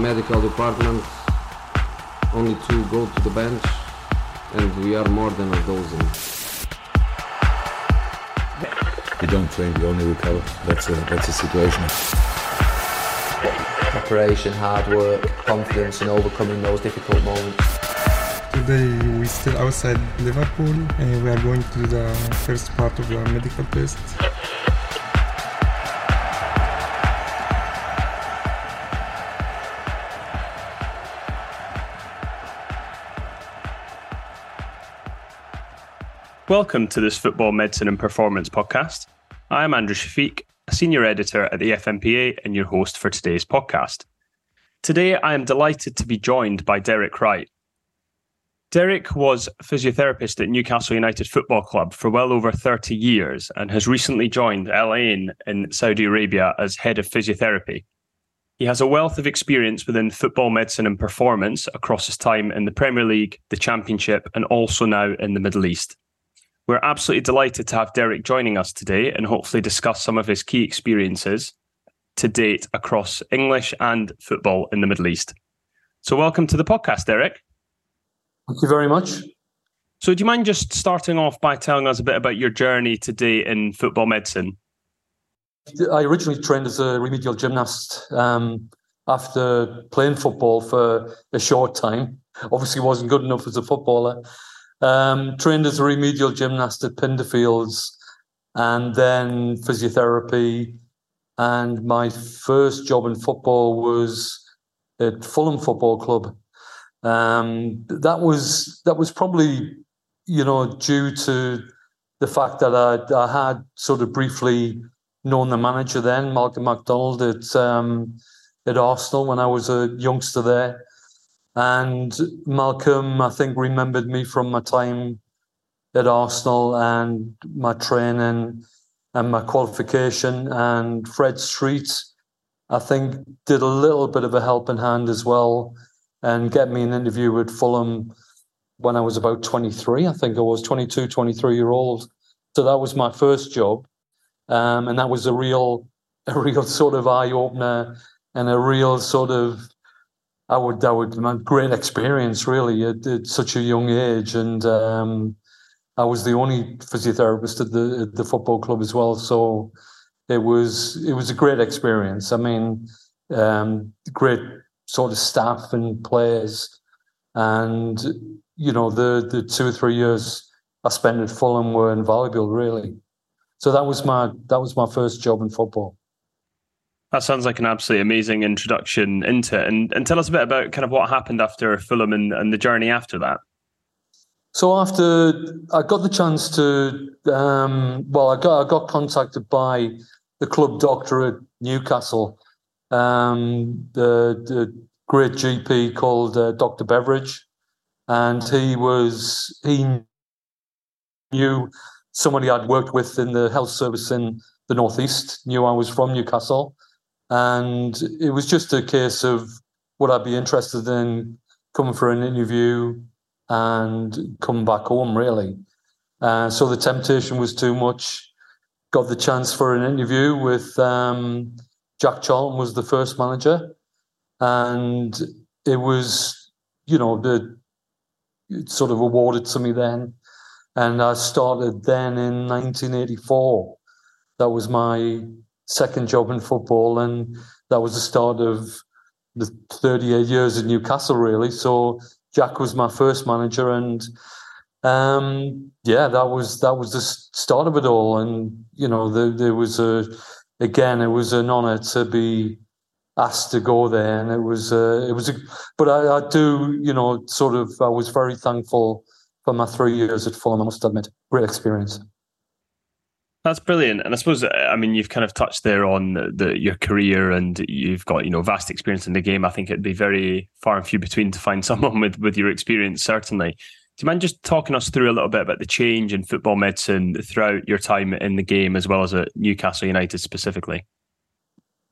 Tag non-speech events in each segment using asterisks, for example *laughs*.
medical department, only two go to the bench, and we are more than a dozen. You don't train, you only recover. That's a, that's a situation. Preparation, hard work, confidence, and overcoming those difficult moments. Today we're still outside Liverpool and we are going to the first part of the medical test. Welcome to this Football Medicine and Performance podcast. I am Andrew Shafik, a senior editor at the FMPA and your host for today's podcast. Today, I am delighted to be joined by Derek Wright. Derek was a physiotherapist at Newcastle United Football Club for well over 30 years and has recently joined Al Ain in Saudi Arabia as head of physiotherapy. He has a wealth of experience within football medicine and performance across his time in the Premier League, the Championship, and also now in the Middle East. We're absolutely delighted to have Derek joining us today and hopefully discuss some of his key experiences to date across English and football in the Middle East. So, welcome to the podcast, Derek. Thank you very much. So, do you mind just starting off by telling us a bit about your journey today in football medicine? I originally trained as a remedial gymnast um, after playing football for a short time. Obviously, wasn't good enough as a footballer. Um, trained as a remedial gymnast at Pinderfields and then physiotherapy. And my first job in football was at Fulham Football Club. Um, that was that was probably, you know, due to the fact that I, I had sort of briefly known the manager then, Malcolm MacDonald at um, at Arsenal when I was a youngster there. And Malcolm, I think, remembered me from my time at Arsenal and my training and my qualification. And Fred Street, I think, did a little bit of a helping hand as well and get me an interview with Fulham when I was about 23. I think I was 22, 23 year old. So that was my first job. Um, and that was a real, *laughs* a real sort of eye opener and a real sort of I would, that would, great experience really at, at, such a young age, and um, I was the only physiotherapist at the at the football club as well. So it was it was a great experience. I mean, um, great sort of staff and players, and you know the the two or three years I spent at Fulham were invaluable, really. So that was my that was my first job in football. That sounds like an absolutely amazing introduction into it. And, and tell us a bit about kind of what happened after Fulham and, and the journey after that. So after I got the chance to, um, well, I got I got contacted by the club doctor at Newcastle, um, the, the great GP called uh, Doctor Beveridge, and he was he knew somebody I'd worked with in the health service in the northeast. Knew I was from Newcastle, and it was just a case of would I be interested in coming for an interview and come back home, really. Uh, so the temptation was too much. Got the chance for an interview with um, Jack Charlton was the first manager, and it was, you know, the sort of awarded to me then, and I started then in 1984. That was my second job in football, and that was the start of the 38 years at Newcastle, really. So Jack was my first manager, and um, yeah, that was that was the start of it all. And you know, there, there was a again, it was an honour to be asked to go there, and it was uh, it was a. But I, I do, you know, sort of, I was very thankful for my three years at Fulham. I must admit, great experience. That's brilliant, and I suppose uh, I mean you've kind of touched there on the, the, your career, and you've got you know vast experience in the game. I think it'd be very far and few between to find *laughs* someone with with your experience. Certainly, do you mind just talking us through a little bit about the change in football medicine throughout your time in the game, as well as at Newcastle United specifically?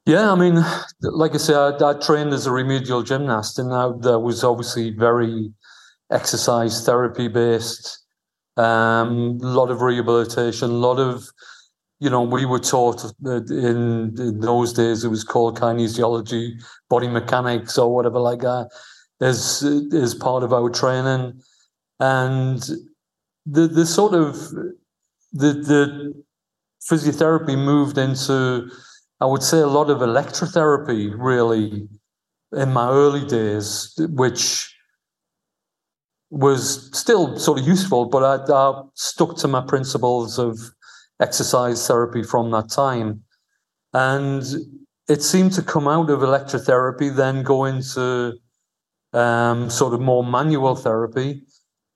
Yeah, I mean, like I said, I, I trained as a remedial gymnast, and that, that was obviously very exercise therapy based. Um, a lot of rehabilitation, a lot of you know, we were taught in, in those days it was called kinesiology, body mechanics, or whatever like that, as as part of our training, and the the sort of the the physiotherapy moved into, I would say, a lot of electrotherapy really in my early days, which was still sort of useful, but I, I stuck to my principles of exercise therapy from that time. And it seemed to come out of electrotherapy, then go into um, sort of more manual therapy.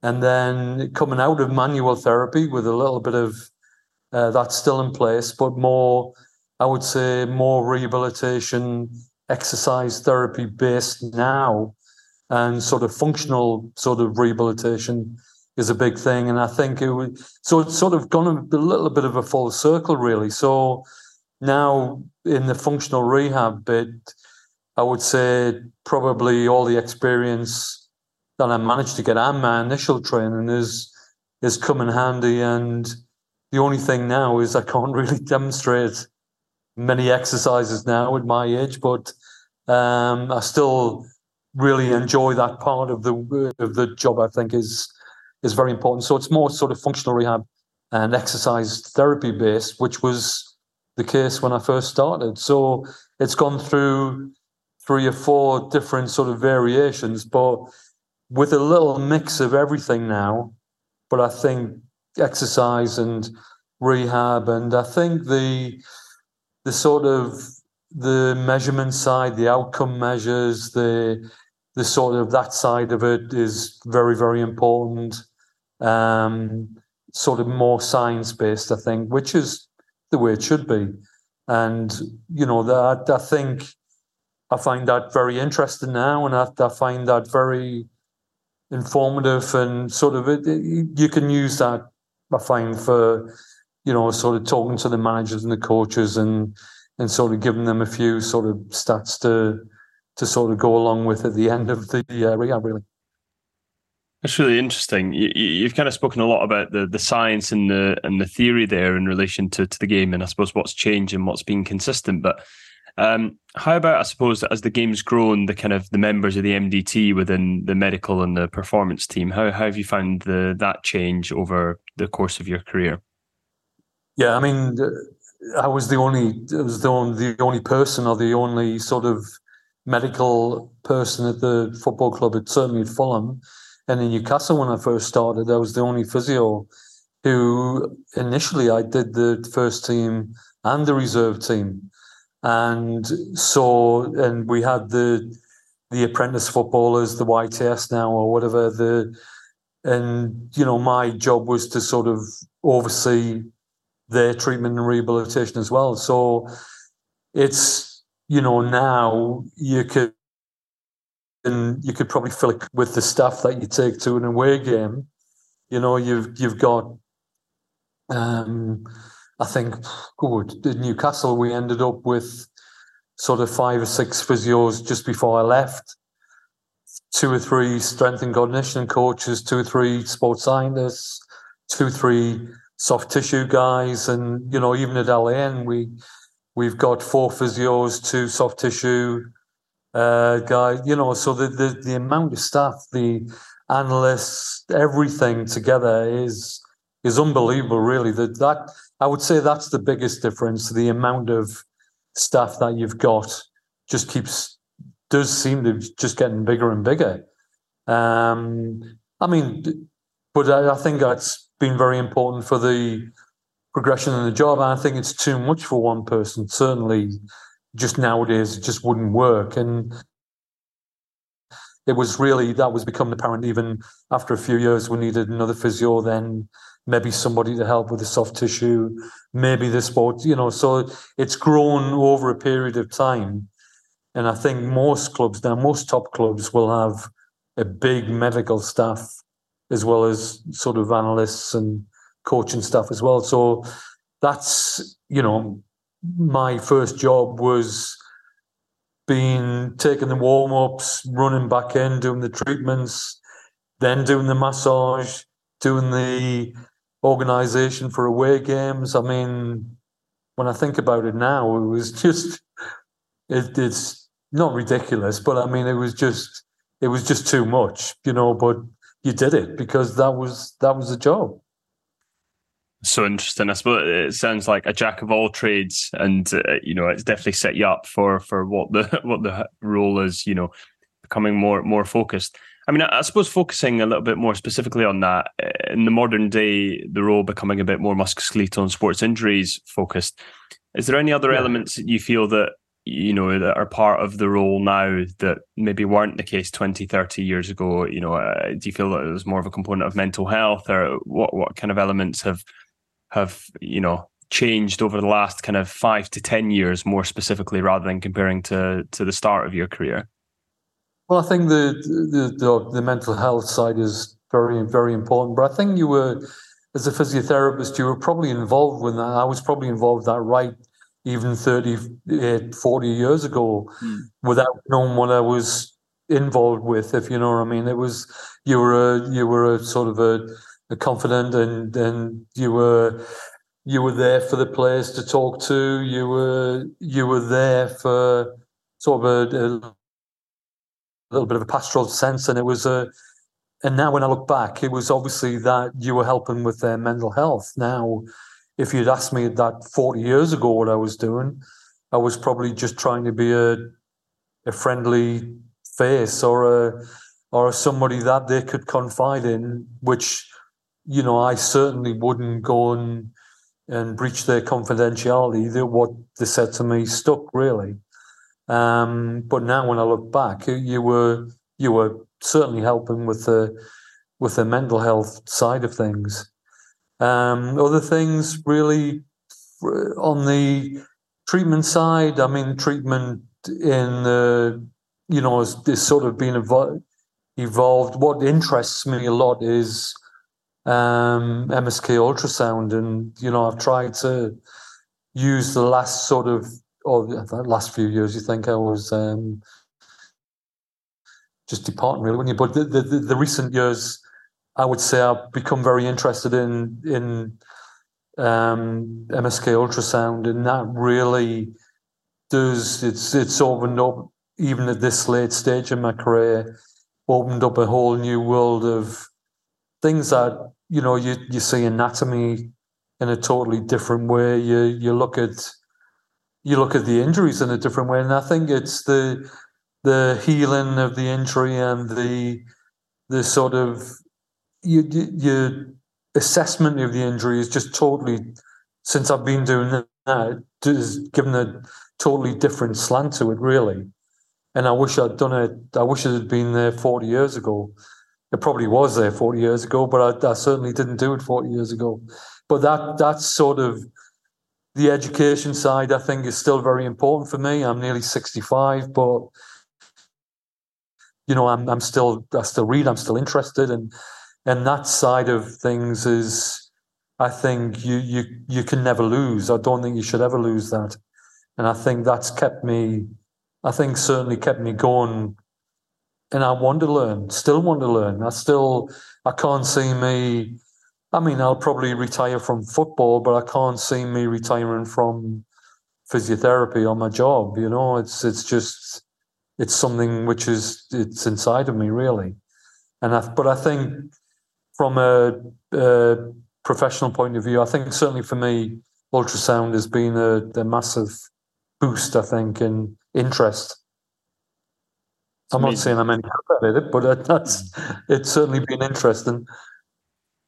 And then coming out of manual therapy with a little bit of uh, that's still in place, but more, I would say, more rehabilitation, exercise therapy based now, and sort of functional sort of rehabilitation is a big thing. And I think it would, so it's sort of gone a little bit of a full circle, really. So now in the functional rehab bit, I would say probably all the experience that I managed to get and my initial training is is come in handy. And the only thing now is I can't *laughs* really demonstrate many exercises now at my age, but um, I still really enjoy that part of the of the job. I think is is very important. So it's more sort of functional rehab and exercise therapy based, which was the case when I first started. So it's gone through three or four different sort of variations, but with a little mix of everything now. But I think exercise and rehab, and I think the the sort of the measurement side, the outcome measures, the the sort of that side of it is very very important um, sort of more science based, I think, which is the way it should be. And you know that I think I find that very interesting now, and I, I find that very informative and sort of it, it, you can use that. I find for you know sort of talking to the managers and the coaches and and sort of giving them a few sort of stats to to sort of go along with at the end of the uh, rehab, really. That's really interesting. You, have kind of spoken a lot about the, the science and the and the theory there in relation to, to the game, and I suppose what's changed and what's been consistent. But um, how about I suppose as the game's grown, the kind of the members of the MDT within the medical and the performance team, how, how have you found the that change over the course of your career? Yeah, I mean, I was the only I was the only, the only person or the only sort of medical person at the football club. At certainly Fulham and in Newcastle, when I first started, I was the only physio who initially I did the first team and the reserve team. And so, and we had the the apprentice footballers, the YTS now or whatever. The and you know, my job was to sort of oversee their treatment and rehabilitation as well. So it's you know now you could and you could probably fill it with the stuff that you take to an away game. You know, you've you've got, um, I think, good in Newcastle we ended up with sort of five or six physios just before I left, two or three strength and conditioning coaches, two or three sports scientists, two or three soft tissue guys, and you know even at Al Ain we we've got four physios, two soft tissue uh. You know, so the, the the amount of staff, the analysts, everything together is is unbelievable. Really, that that I would say that's the biggest difference. The amount of staff that you've got just keeps does seem to be just getting bigger and bigger. Um, I mean, but I, I think that's been very important for the progression in the job. I think it's too much for one person. Certainly, just nowadays it just wouldn't work. And it was really that was becoming apparent even after a few years. We needed another physio, then maybe somebody to help with the soft tissue, maybe the sport, you know. So it's grown over a period of time. And I think most clubs now, most top clubs will have a big medical staff as well as sort of analysts and coaching staff as well. So that's, you know, my first job was being taking the warm ups, running back in, doing the treatments, then doing the massage, doing the organisation for away games. I mean, when I think about it now, it was *laughs* just it, it's not ridiculous, but I mean, it was just it was just too much, you know. But you did it because that was that was the job. So interesting. I suppose it sounds like a jack of all trades, and uh, you know, it's definitely set you up for for what the *laughs* what the role is. You know, becoming more more focused. I mean, I, I suppose focusing a little bit more specifically on that uh, in the modern day, the role becoming a bit more musculoskeletal and sports injuries focused. Is there any other yeah. elements that you feel that you know that are part of the role now that maybe weren't the case 20 30 years ago you know uh, do you feel that it was more of a component of mental health or what what kind of elements have have you know changed over the last kind of 5 to 10 years more specifically rather than comparing to to the start of your career well i think the the the, the mental health side is very very important but i think you were as a physiotherapist you were probably involved with that i was probably involved that right even 30, eh, 40 years ago mm. without knowing what I was involved with, if you know what I mean. It was, you were a, you were a sort of a, a confident and, and you were, you were there for the players to talk to. You were, you were there for sort of a, a little bit of a pastoral sense. And it was a, and now when I look back, it was obviously that you were helping with their mental health. Now, if you'd asked me that 40 years ago what I was doing, I was probably just trying to be a a friendly face or a or somebody that they could confide in, which you know I certainly wouldn't go and and breach their confidentiality. That what they said to me stuck really. Um, but now when I look back, you were you were certainly helping with the with the mental health side of things. Um, other things really on the treatment side, I mean, treatment in the, you know, is, is sort of been evolved. What interests me a lot is um, MSK ultrasound. And, you know, I've tried to use the last sort of, or the last few years, you think I was um, just departing really, when you, but the, the, the recent years, I would say I've become very interested in in um, MSK ultrasound, and that really does it's it's opened up even at this late stage in my career, opened up a whole new world of things that you know you you see anatomy in a totally different way. You you look at you look at the injuries in a different way, and I think it's the the healing of the injury and the the sort of your, your assessment of the injury is just totally, since I've been doing that, has given a totally different slant to it, really. And I wish I'd done it. I wish it had been there 40 years ago. It probably was there 40 years ago, but I, I certainly didn't do it 40 years ago. But that that's sort of the education side. I think is still very important for me. I'm nearly 65, but you know, I'm I'm still I still read. I'm still interested, and and that side of things is I think you you you can never lose. I don't think you should ever lose that. And I think that's kept me I think certainly kept me going and I want to learn, still want to learn. I still I can't see me I mean I'll probably retire from football, but I can't see me retiring from physiotherapy on my job. You know, it's it's just it's something which is it's inside of me really. And I but I think from a, a, professional point of view, I think certainly for me, ultrasound has been a, a massive boost. I think in interest. I'm not saying I'm any good at it, but that's it's certainly been interesting.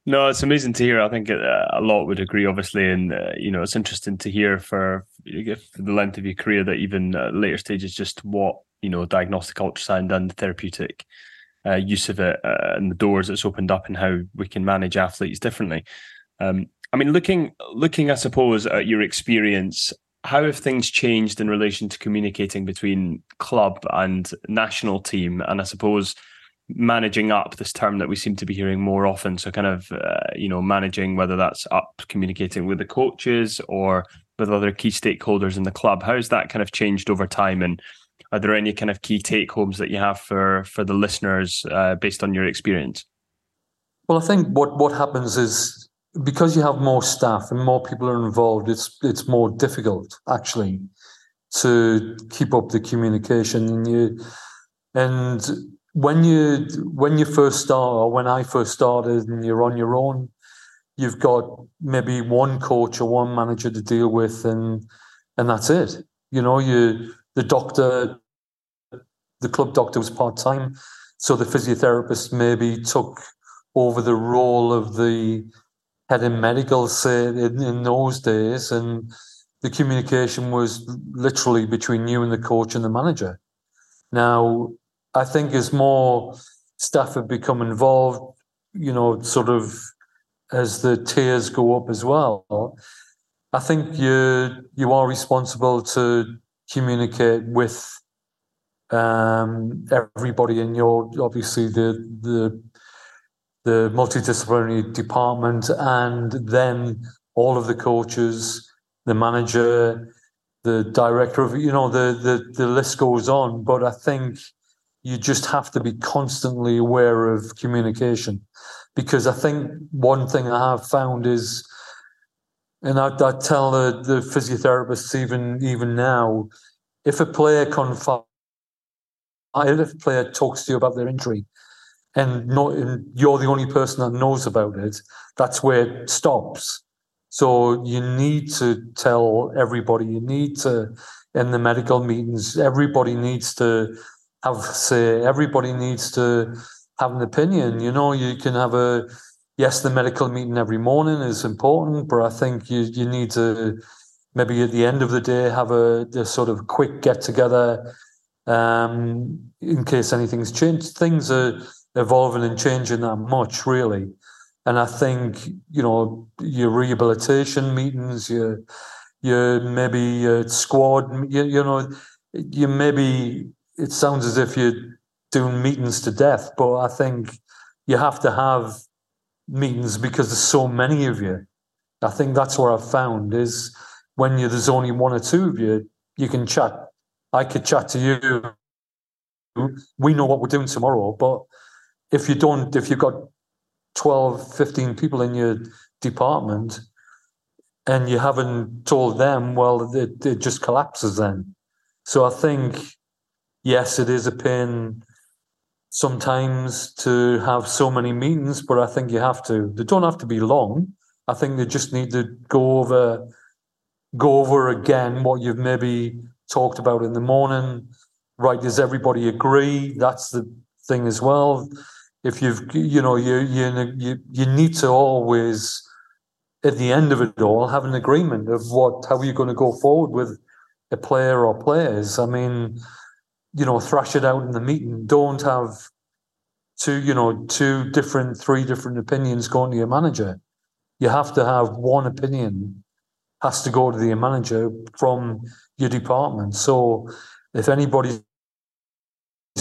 No, it's amazing to hear. I think uh, a lot would agree, obviously, and uh, you know, it's interesting to hear for, for the length of your career that even uh, later stages, just what you know, diagnostic ultrasound and therapeutic uh, use of it uh, and the doors it's opened up and how we can manage athletes differently. Um, I mean, looking looking, I suppose, at your experience, how have things changed in relation to communicating between club and national team? And I suppose managing up this term that we seem to be hearing more often. So, kind of, uh, you know, managing whether that's up communicating with the coaches or with other key stakeholders in the club. How has that kind of changed over time? And are there any kind of key take homes that you have for for the listeners uh, based on your experience? Well, I think what what happens is because you have more staff and more people are involved, it's it's more difficult actually to keep up the communication and you and when you when you first start or when I first started and you're on your own, you've got maybe one coach or one manager to deal with and and that's it. You know, you the doctor the club doctor was part time, so the physiotherapist maybe took over the role of the head in medical, say in, in those days, and the communication was literally between you and the coach and the manager. Now, I think as more staff have become involved, you know, sort of as the tiers go up as well, I think you you are responsible to communicate with um, everybody in your obviously the the the multidisciplinary department and then all of the coaches, the manager, the director of you know the the the list goes on. But I think you just have to be constantly aware of communication because I think one thing I have found is and I, I tell the, the physiotherapists even even now, if a player confides if a player talks to you about their injury and, not, and you're the only person that knows about it, that's where it stops. So you need to tell everybody, you need to, in the medical meetings, everybody needs to have say, everybody needs to have an opinion. You know, you can have a, yes, the medical meeting every morning is important, but I think you, you need to maybe at the end of the day have a, a sort of quick get together um, in case anything's changed. Things are evolving and changing that much, really. And I think you know your rehabilitation meetings, your your maybe your squad, you, you know, you maybe it sounds as if you're doing meetings to death, but I think you have to have meetings because there's so many of you. I think that's what I've found is when you there's only one or two of you, you can chat I could chat to you. We know what we're doing tomorrow, but if you don't, if you've got 12, 15 people in your department and you haven't told them, well, it, it just collapses then. So I think, yes, it is a pain sometimes to have so many meetings, but I think you have to. They don't have to be long. I think they just need to go over go over again what you've maybe talked about in the morning. Right? Does everybody agree? That's the thing as well. If you've, you know, you you you you need to always, at the end of it all, have an agreement of what how you're going to go forward with a player or players. I mean, you know, thrash it out in the meeting. Don't have two, you know, two different, three different opinions going to your manager. You have to have one opinion has to go to the manager from your department. So if anybody's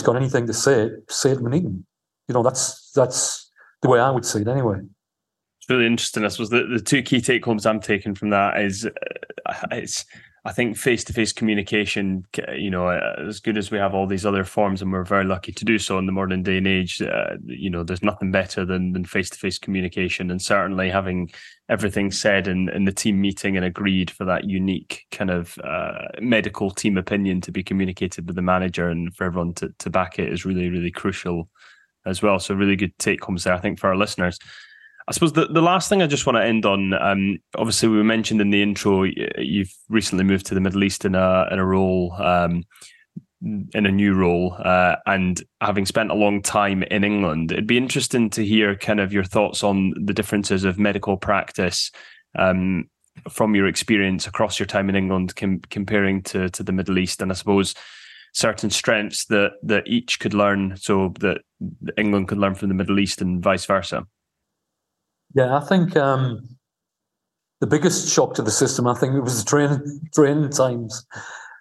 got anything to say, say it in the meeting. You know, that's that's the way I would see it anyway. It's really interesting. I suppose the, the two key take homes I'm taking from that is uh, it's I think face to face communication, you know, uh, as good as we have all these other forms, and we're very lucky to do so in the modern day and age, uh, you know, there's nothing better than than face to face communication, and certainly having everything said in, in the team meeting and agreed for that unique kind of uh, medical team opinion to be communicated with the manager and for everyone to, to back it is really, really crucial as well. So, really good take homes there, I think, for our listeners. I suppose the, the last thing I just want to end on, um, obviously we mentioned in the intro, you've recently moved to the Middle East in a in a role, um, in a new role, uh, and having spent a long time in England, it'd be interesting to hear kind of your thoughts on the differences of medical practice um, from your experience across your time in England, com- comparing to to the Middle East, and I suppose certain strengths that that each could learn, so that England could learn from the Middle East and vice versa. Yeah, I think um, the biggest shock to the system, I think, it was the training training times,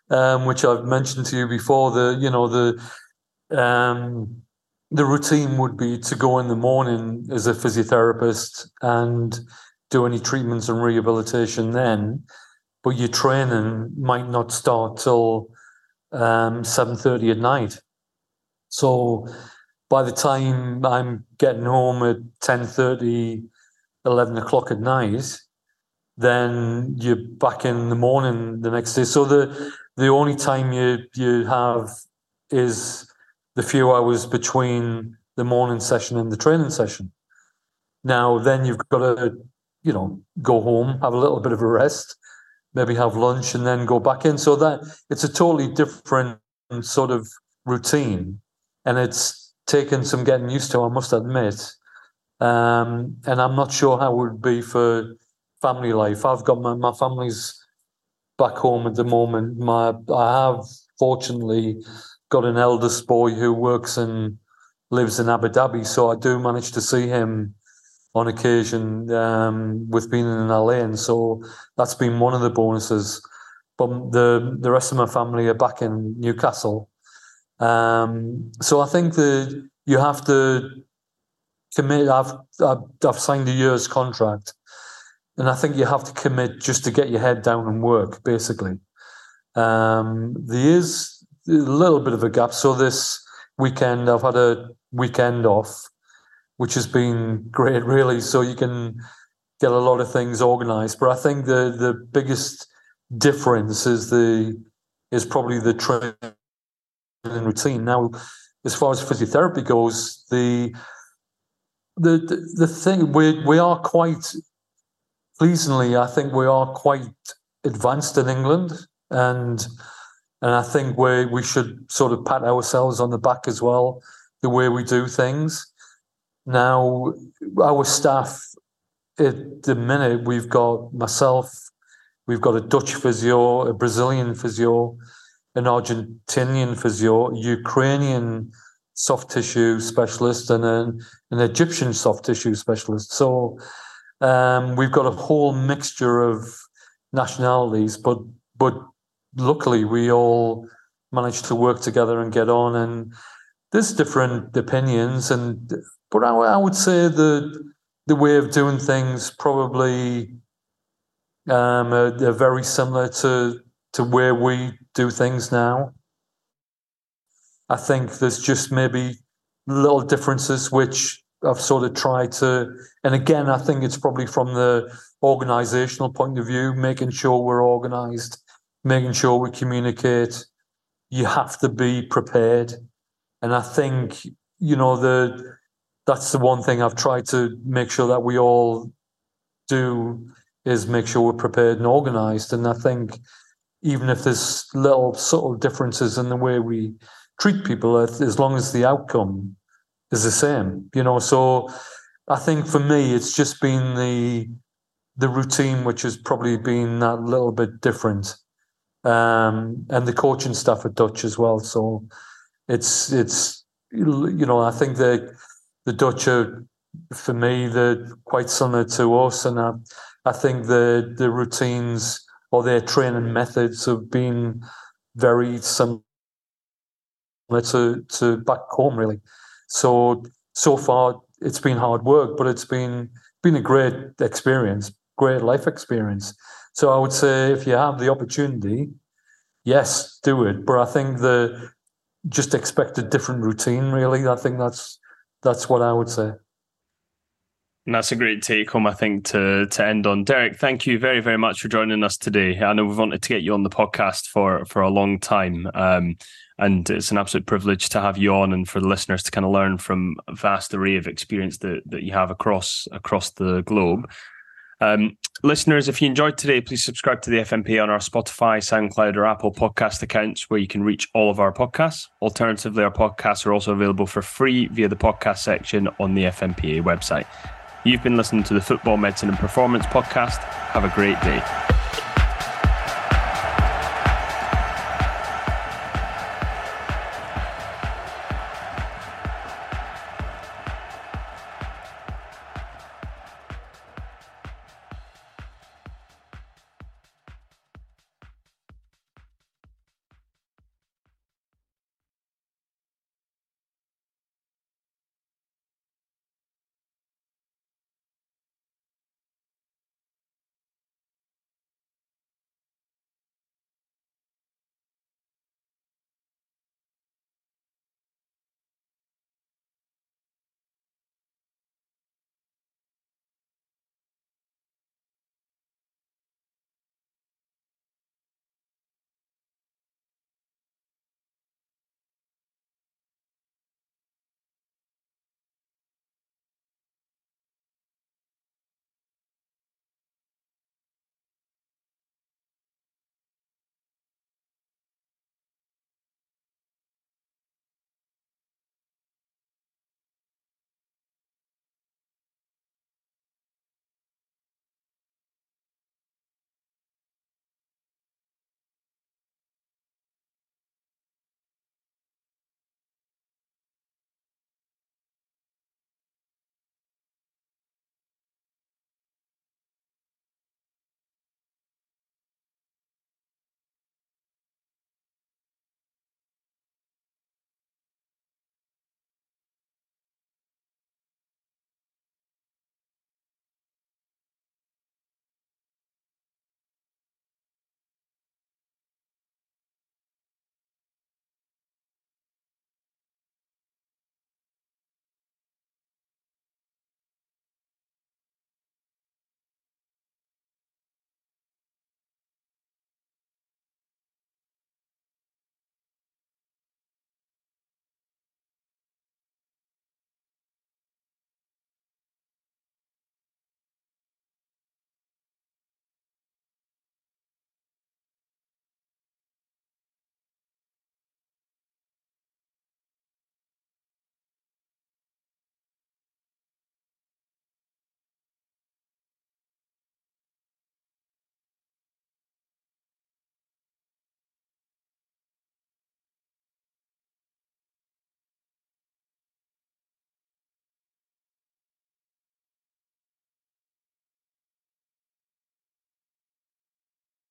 um, which I've mentioned to you before. The you know the um, the routine would be to go in the morning as a physiotherapist and do any treatments and rehabilitation then, but your training might not start till um, seven thirty at night. So by the time I'm getting home at 10.30, 11 o'clock at night, then you're back in the morning the next day. So the the only time you you have is the few hours between the morning session and the training session. Now, then you've got to, you know, go home, have a little bit of a rest, maybe have lunch, and then go back in. So that it's a totally different sort of routine, and it's taken some getting used to. I must admit, um, and I'm not sure how it would be for family life. I've got my my family's back home at the moment. My I have fortunately got an eldest boy who works and lives in Abu Dhabi, so I do manage to see him on occasion um, with being in Al Ain, and so that's been one of the bonuses. But the the rest of my family are back in Newcastle, um, so I think that you have to commit. I've, I've I've signed a year's contract, and I think you have to commit just to get your head down and work. Basically, um, there is a little bit of a gap. So this weekend, I've had a weekend off which has been great, really. So you can get a lot of things organized. But I think the the biggest difference is the is probably the training routine. Now, as far as physiotherapy goes, the the the, thing we we are quite pleasingly, I think we are quite advanced in England, and and I think we we should sort of pat ourselves on the back as well, the way we do things. Now, our staff at the minute, we've got myself, we've got a Dutch physio, a Brazilian physio, an Argentinian physio, Ukrainian soft tissue specialist, and an, an Egyptian soft tissue specialist. So um, we've got a whole mixture of nationalities, but but luckily we all managed to work together and get on. And there's different opinions, and but I, I would say the the way of doing things probably um, are, are very similar to to where we do things now. I think there's just maybe little differences which I've sort of tried to, and again, I think it's probably from the organizational point of view, making sure we're organized, making sure we communicate. You have to be prepared, and I think you know the that's the one thing I've tried to make sure that we all do is make sure we're prepared and organized. And I think even if there's little subtle differences in the way we treat people, as long as the outcome is the same, you know. So I think for me, it's just been the the routine which has probably been that little bit different, um, and the coaching staff are Dutch as well. So it's it's you know I think that the Dutch are, for me, they're quite similar to us, and I, I think the the routines or their training methods have been very similar to to back home, really. So so far, it's been hard work, but it's been been a great experience, great life experience. So I would say, if you have the opportunity, yes, do it. But I think the just expect a different routine. Really, I think that's that's what I would say. And that's a great take home, I think, to to end on. Derek, thank you very, very much for joining us today. I know we've wanted to get you on the podcast for for a long time. Um, and it's an absolute privilege to have you on and for the listeners to kind of learn from a vast array of experience that, that you have across across the globe. Um, listeners, if you enjoyed today, please subscribe to the FMP on our Spotify, SoundCloud, or Apple podcast accounts where you can reach all of our podcasts. Alternatively, our podcasts are also available for free via the podcast section on the FMPA website. You've been listening to the Football Medicine and Performance podcast. Have a great day.